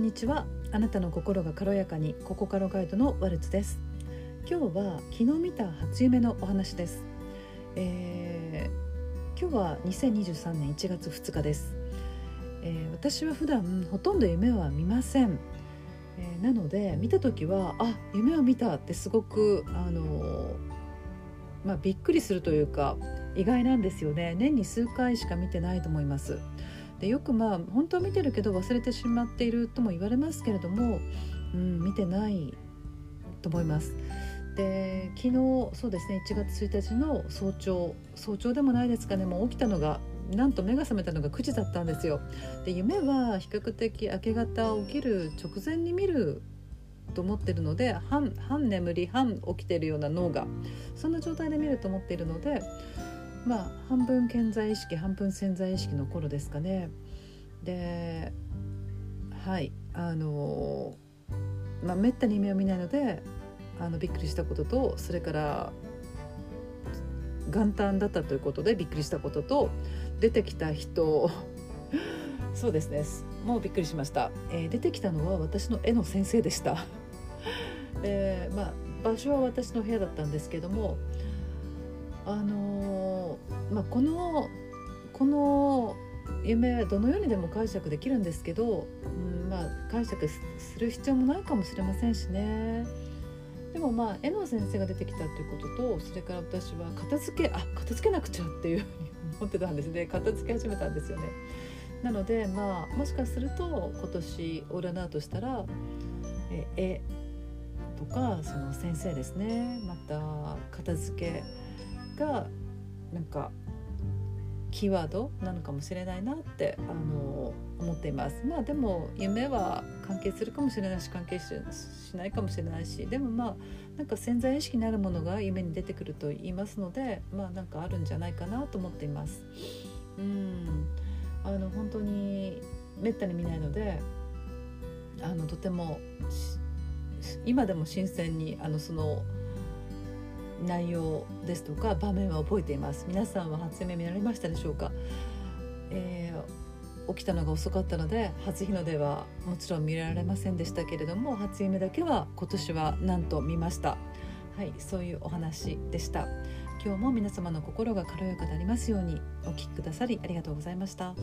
んにちは。あなたの心が軽やかにココカロガイドのワルツです。今日は昨日見た初夢のお話です、えー、今日は2023年1月2日です、えー、私は普段ほとんど夢は見ません、えー、なので見た時はあ夢を見たってすごくあのまあ、びっくりするというか意外なんですよね。年に数回しか見てないと思います。でよくまあ本当は見てるけど忘れてしまっているとも言われますけれども、うん、見てないと思います。で昨日そうですね1月1日の早朝早朝でもないですかねもう起きたのがなんと目が覚めたのが9時だったんですよ。で夢は比較的明け方起きる直前に見ると思ってるので半半眠り半起きてるような脳がそんな状態で見ると思っているのでまあ半分健在意識半分潜在意識の頃ですかね。ではいあのまあめったに夢を見ないのであのびっくりしたこととそれから元旦だったということでびっくりしたことと出てきた人 そうですねもうびっくりしました、えー、出てきたのは私の絵の先生でした、えー、まあ場所は私の部屋だったんですけどもあの、まあ、このこの夢どのようにでも解釈できるんですけど、うん、まあ解釈する必要もないかもしれませんしね。でもまあ絵の先生が出てきたということとそれから私は片付けあ片付けなくちゃっていうふうに思ってたんですね。片付け始めたんですよね。なのでまあもしかすると今年占うとしたらえ絵とかその先生ですね。また片付けがなんかキーワードなのかもしれないなってあの思っています。まあでも夢は関係するかもしれないし関係しないかもしれないしでもまあなんか潜在意識にあるものが夢に出てくると言いますのでまあなんかあるんじゃないかなと思っています。うん。あの本当にめったに見ないのであのとても今でも新鮮にあのその内容ですとか場面は覚えています。皆さんは初夢見られましたでしょうか、えー、起きたのが遅かったので初日の出はもちろん見られませんでしたけれども初夢だけは今年はなんと見ました。はいそういうお話でした。今日も皆様の心が軽やかでありますようにお聴きくださりありがとうございました。